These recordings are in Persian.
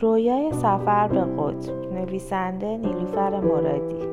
رویای سفر به قطب نویسنده نیلوفر مرادی.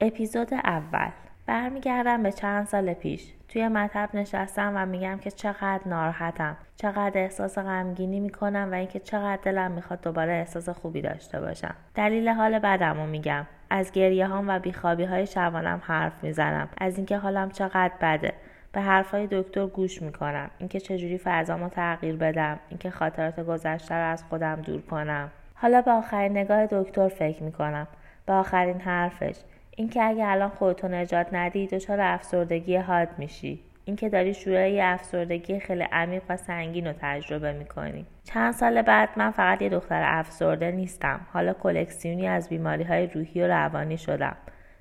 اپیزود اول. برمیگردم به چند سال پیش. توی مطب نشستم و میگم که چقدر ناراحتم. چقدر احساس غمگینی می‌کنم و اینکه چقدر دلم می‌خواد دوباره احساس خوبی داشته باشم. دلیل حال بدم رو میگم. از گریه هام و بیخوابی های شبانم حرف می‌زنم. از اینکه حالم چقدر بده. به حرفهای دکتر گوش می‌کنم. اینکه چجوری فضامو تغییر بدم. اینکه خاطرات گذشته رو از خودم دور کنم. حالا به آخرین نگاه دکتر فکر می‌کنم. به آخرین حرفش. اینکه اگه الان خودتو نجات ندی دچار افسردگی حاد میشی. اینکه داری شروع افسردگی خیلی عمیق و سنگین رو تجربه می‌کنی. چند سال بعد من فقط یه دختر افسرده نیستم. حالا کلکسیونی از بیماری های روحی و روانی شدم.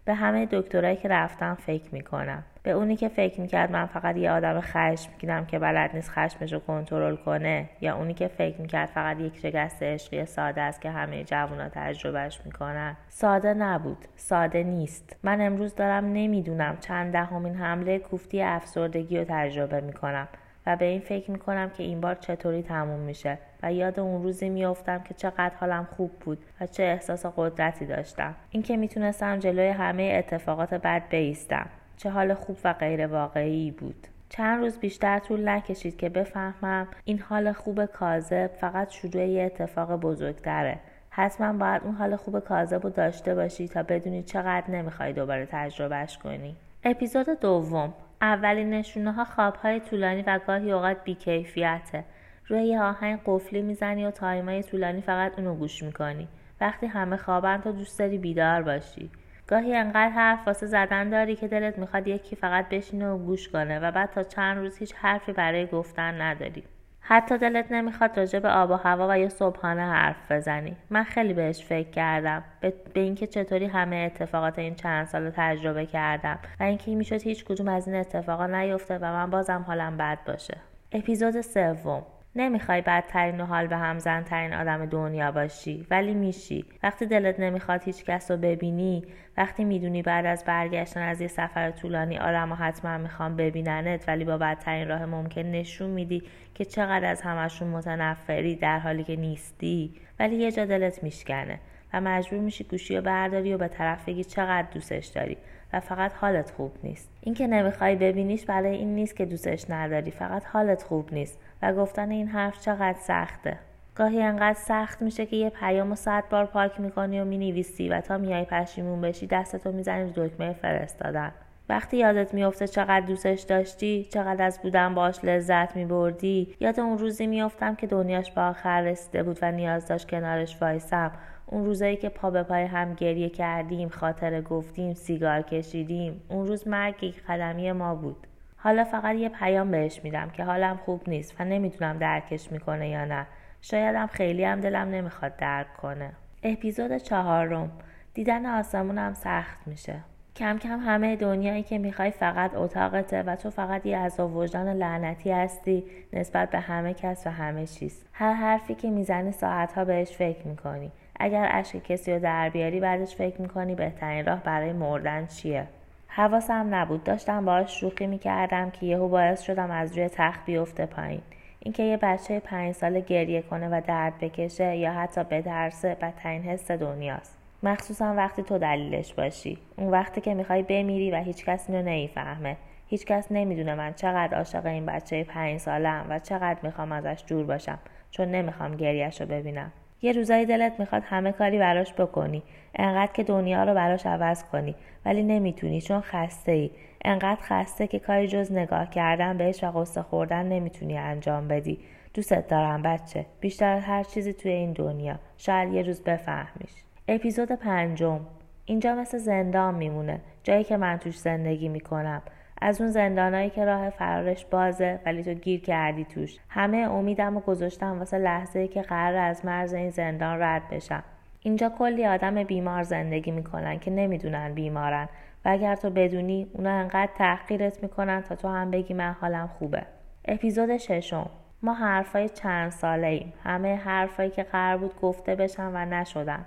به همه دکترایی که رفتم فکر می‌کنم. به اونی که فکر می‌کرد من فقط یه آدم خشم که بلد نیست خشمش رو کنترل کنه یا اونی که فکر می‌کرد فقط یک شکست عشقی ساده است که همه جوونا تجربهش می‌کنن. ساده نبود. ساده نیست. من امروز دارم نمی‌دونم چند دهمین حمله کوفتی افسردگی رو تجربه می‌کنم و به این فکر می‌کنم که این بار چطوری تموم میشه. و یاد اون روزی میافتم که چقدر حالم خوب بود و چه احساس قدرتی داشتم. اینکه می‌تونستم جلوی همه اتفاقات بد بیستم. چه حال خوب و غیر واقعی بود. چند روز بیشتر طول نکشید که بفهمم این حال خوب کاذب فقط شروع یه اتفاق بزرگتره. حتما باید اون حال خوب کاذب رو داشته باشی تا بدونی چقدر نمی‌خوای دوباره تجربهش کنی. اپیزود دوم. اولین نشونه ها خواب های طولانی و گاهی اوقات بیکیفیته. روی یه آهنگ قفلی می‌زنی و تایمای طولانی فقط اونو گوش می‌کنی. وقتی همه خوابن تو دوست داری بیدار باشی. گاهی انقدر حرف واسه زدن داری که دلت می‌خواد یکی فقط بشینه و گوش کنه و بعد تا چند روز هیچ حرفی برای گفتن نداری. حتی دلت نمی‌خواد راجع به آب و هوا و یا صبحانه حرف بزنی. من خیلی بهش فکر کردم. به, اینکه چطوری همه اتفاقات این چند سال تجربه کردم و اینکه می‌شد هیچ کدوم از این اتفاقا نیفته و من بازم حالم بد باشه. اپیزود سوم. نمی‌خوای بدترین و حال به هم زنترین آدم دنیا باشی ولی میشی. وقتی دلت نمی‌خواد هیچ کس رو ببینی وقتی می‌دونی بعد از برگشتن از یه سفر طولانی آدم و حتما می‌خوام ببیننت ولی با بدترین راه ممکن نشون میدی که چقدر از همشون متنفری در حالی که نیستی. ولی یه جا دلت میشکنه. مجبور میشی گوشی رو برداری و به طرف بگی چقدر دوستش داری و فقط حالت خوب نیست. اینکه نمی‌خوای ببینیش برای این نیست که دوستش نداری فقط حالت خوب نیست و گفتن این حرف چقدر سخته. گاهی انقدر سخت میشه که یه پیام و صد بار پاک می‌کنی و می‌نویسی و تا میای پشیمون بشی دستتو می‌زنی دکمه فرستادن. وقتی یادت میفته چقدر دوستش داشتی چقدر از بودن باش لذت میبردی یاد اون روزی میافتم که دنیاش به آخر رسیده بود و نیاز داشت کنارش وایسم. اون روزایی که پا به پای هم گریه کردیم خاطره گفتیم سیگار کشیدیم اون روز مرگ یک قدمی ما بود. حالا فقط یه پیام بهش میدم که حالم خوب نیست و نمی‌دونم درکش می‌کنه یا نه. شایدم خیلی هم دلم نمی‌خواد درک کنه. اپیزود چهارم. دیدن آسمونم سخت میشه. کم کم همه دنیایی که می‌خوای فقط اتاقته و تو فقط یه از وجدان لعنتی هستی نسبت به همه کس و همه چیز. هر حرفی که می‌زنی ساعتها بهش فکر می‌کنی. اگر اشک کسی رو در بیاری بعدش فکر می‌کنی بهترین راه برای مردن چیه؟ حواسم نبود. داشتم باهاش شوخی می‌کردم که یهو باعث شدم از روی تخت بیفته پایین. اینکه یه بچه پنج ساله گریه کنه و درد بکشه یا حتی بدرسه بدترین حس دنیاست. مخصوصا وقتی تو دلیلش باشی. اون وقتی که می‌خوای بمیری و هیچکس اینو نمی‌فهمه. هیچکس نمی‌دونه من چقدر عاشق این بچه پنج سالم و چقدر می‌خوام ازش دور باشم. چون نمی‌خوام گریهش رو ببینم. یه روزایی دلت می‌خواد همه کاری براش بکنی. انقدر که دنیا رو براش عوض کنی. ولی نمی‌تونی چون خسته ای انقدر خسته که کاری جز نگاه کردن بهش و قصه خوردن نمی‌تونی انجام بدی. دوستت دارم بچه. بیشتر هر چیزی توی این دنیا. شاید یه روز بفهمیش. اپیزود پنجم. اینجا مثل زندان میمونه. جایی که من توش زندگی می‌کنم. از اون زندانایی که راه فرارش بازه ولی تو گیر کردی توش. همه امیدم و گذاشتم واسه لحظه که قرار از مرز این زندان رد بشم. اینجا کلی آدم بیمار زندگی می‌کنن که نمی‌دونن بیمارن. و اگر تو بدونی اونا انقدر تحقیرت می‌کنن تا تو هم بگی من حالم خوبه. اپیزود ششم. ما حرفای چند ساله ایم همه حرفایی که قرار بود گفته بشن و نشدن.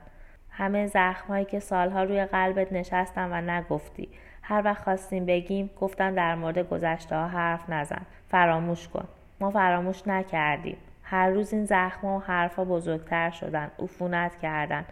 همه زخمهایی که سالها روی قلبت نشستن و نگفتی. هر وقت خواستیم بگیم گفتن در مورد گذشته ها حرف نزن. فراموش کن. ما فراموش نکردیم. هر روز این زخمها و حرفها بزرگتر شدن عفونت کردن.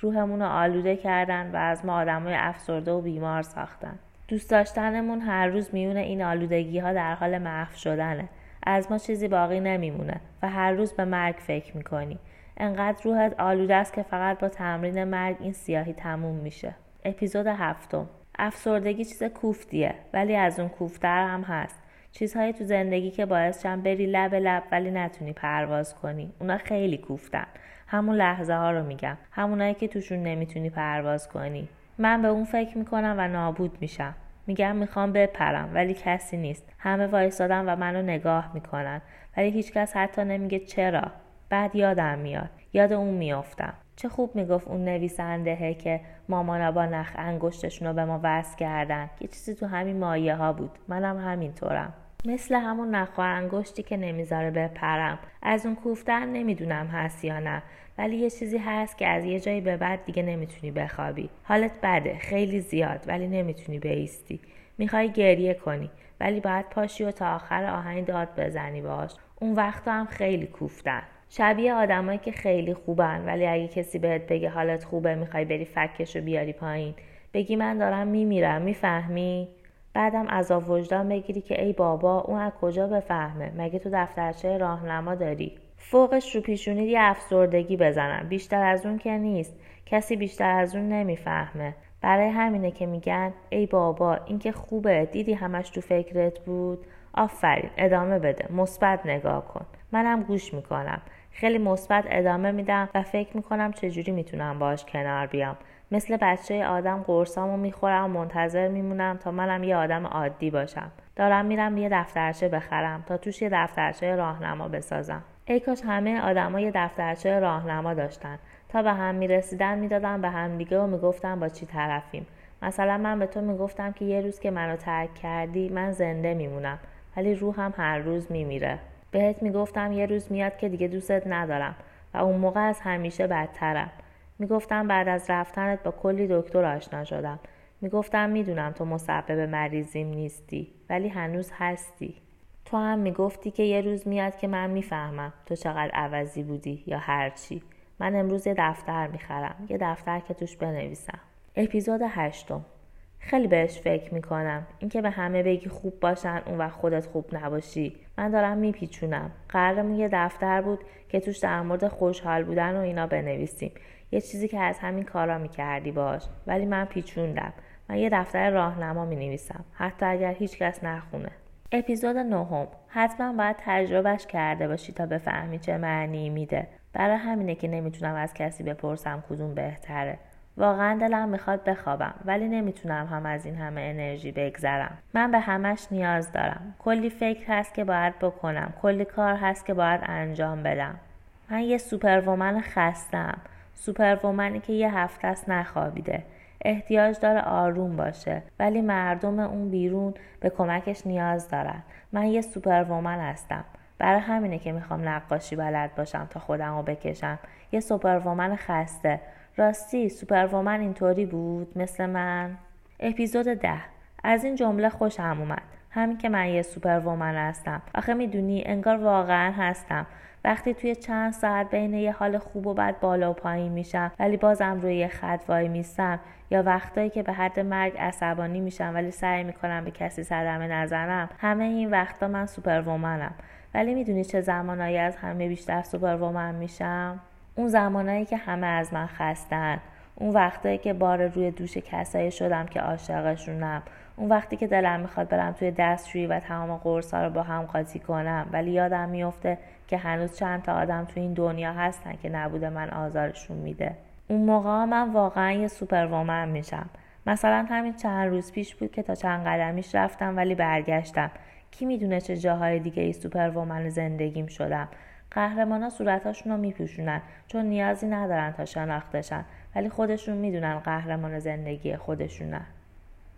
روحمون رو آلوده کردن و از ما آدمای افسرده و بیمار ساختن. دوست داشتنمون هر روز میونه این آلودگی ها در حال محو شدنه. از ما چیزی باقی نمیمونه و هر روز به مرگ فکر می‌کنی. انقدر روحت آلوده است که فقط با تمرین مرگ این سیاهی تموم میشه. اپیزود هفتم. افسردگی چیز کوفتیه ولی از اون کوفتر هم هست. چیزهایی تو زندگی که باعث شن بری لب لب ولی نتونی پرواز کنی. اونا خیلی کوفتن. همون لحظه ها رو میگم. همونایی که توشون نمی‌تونی پرواز کنی. من به اون فکر می‌کنم و نابود میشم. میگم می‌خوام بپرم ولی کسی نیست. همه وایستادن و منو نگاه می‌کنن. ولی هیچکس حتی نمیگه چرا. بعد یادم میاد. یاد اون میافتم. چه خوب می‌گفت اون نویسنده که مامانا با نخ انگشتشون رو به ما وصل کردن. یه چیزی تو همین مایه ها بود. منم همینطورم. مثل همون نخ انگشتی که نمی‌ذاره بپرم. از اون کوفتن نمی‌دونم هست یا نه. ولی یه چیزی هست که از یه جایی به بعد دیگه نمی‌تونی بخوابی. حالت بده. خیلی زیاد. ولی نمی‌تونی بیستی. می‌خوای گریه کنی. ولی باید پاشی و تا آخر آهنگ داد بزنی باش. اون وقتا هم خیلی کوفتن. شبیه آدمایی که خیلی خوبن ولی اگه کسی بهت بگه حالت خوبه می‌خوای بری فکش رو بیاری پایین بگی من دارم میمیرم می‌فهمی؟ بعدم عذاب وجدان بگیری که ای بابا اون از کجا بفهمه؟ مگه تو دفترچه راهنما داری؟ فوقش رو پیشونی یه افسردگی بزنم بیشتر از اون که نیست. کسی بیشتر از اون نمی‌فهمه. برای همینه که میگن ای بابا این که خوبه. دیدی همش تو فکرت بود؟ آفرین. ادامه بده. مثبت نگاه کن. منم گوش می‌کنم. خیلی مثبت ادامه میدم و فکر می‌کنم چجوری می‌تونم باش کنار بیام. مثل بچه آدم قرصامو می‌خورم و منتظر میمونم تا منم یه آدم عادی باشم. دارم میرم یه دفترچه بخرم تا توش یه دفترچه راهنما بسازم. ای کاش همه آدما یه دفترچه راهنما داشتن. تا به هم می‌رسیدن می‌دادم به هم دیگه و می‌گفتم با چی طرفیم. مثلا من به تو می‌گفتم که یه روز که منو ترک کردی من زنده میمونم. ولی روحم هر روز میمیره. بهت می‌گفتم یه روز میاد که دیگه دوستت ندارم و اون موقع از همیشه بدترم. می‌گفتم بعد از رفتنت با کلی دکتر آشنا شدم. می‌گفتم می‌دونم تو مسبب مریضیم نیستی ولی هنوز هستی. تو هم می‌گفتی که یه روز میاد که من می‌فهمم تو چقدر عوضی بودی یا هرچی. من امروز یه دفتر می‌خرم یه دفتر که توش بنویسم. اپیزود هشتم. خیلی بهش فکر می‌کنم. اینکه به همه بگی خوب باشن اون وقت خودت خوب نباشی. من دارم میپیچونم. قرارمون یه دفتر بود که توش در مورد خوشحال بودن و اینا بنویسیم. یه چیزی که از همین کارا می‌کردی باش. ولی من پیچوندم. من یه دفتر راهنما می‌نویسم. حتی اگر هیچکس نخونه. اپیزود نهم. حتما باید تجربهش کرده باشی تا بفهمی چه معنی میده. برای همینه که نمی‌تونم از کسی بپرسم کدوم بهتره. واقعا دلم می‌خواد بخوابم ولی نمی‌تونم هم از این همه انرژی بگذرم. من به همش نیاز دارم. کلی فکر هست که باید بکنم. کلی کار هست که باید انجام بدم. من یه superwoman خستم superwoman ی که یه هفته است نخوابیده. احتیاج داره آروم باشه. ولی مردم اون بیرون به کمکش نیاز دارن. من یه superwoman هستم. برای همینه که می‌خوام نقاشی بلد باشم تا خودم رو بکشم. یه superwoman خسته. راستی superwoman اینطوری بود مثل من؟ اپیزود ده. از این جمله خوشم اومد. همین که من یه superwoman هستم. آخه می‌دونی انگار واقعا هستم. وقتی توی چند ساعت بین یه حال خوب و بد بالا و پایین میشم ولی بازم روی یه خط وای میستم یا وقتایی که به حد مرگ عصبانی میشم ولی سعی می‌کنم به کسی صدمه نزنم همه این وقتا من superwoman م ولی می‌دونی چه زمانایی از همه بیشتر superwoman میشم؟ اون زمانایی که همه از من خستن اون وقتایی که بار روی دوش کسایی شدم که عاشقشونم اون وقتی که دلم می‌خواد برم توی دستشویی و تمام قرص رو با هم قاطی کنم ولی یادم میفته که هنوز چند تا آدم تو این دنیا هستن که نبوده من آزارشون میده. اون موقع من واقعا یه superwoman میشم. مثلا همین چند روز پیش بود که تا چند قدمیش رفتم ولی برگشتم. کی می‌دونه چه جاهای دیگه ای سوپرومن زندگیم شدم. قهرمانا صورتاشون رو میپوشونن چون نیازی ندارن تا شناختشن ولی خودشون می‌دونن قهرمان زندگی خودشونن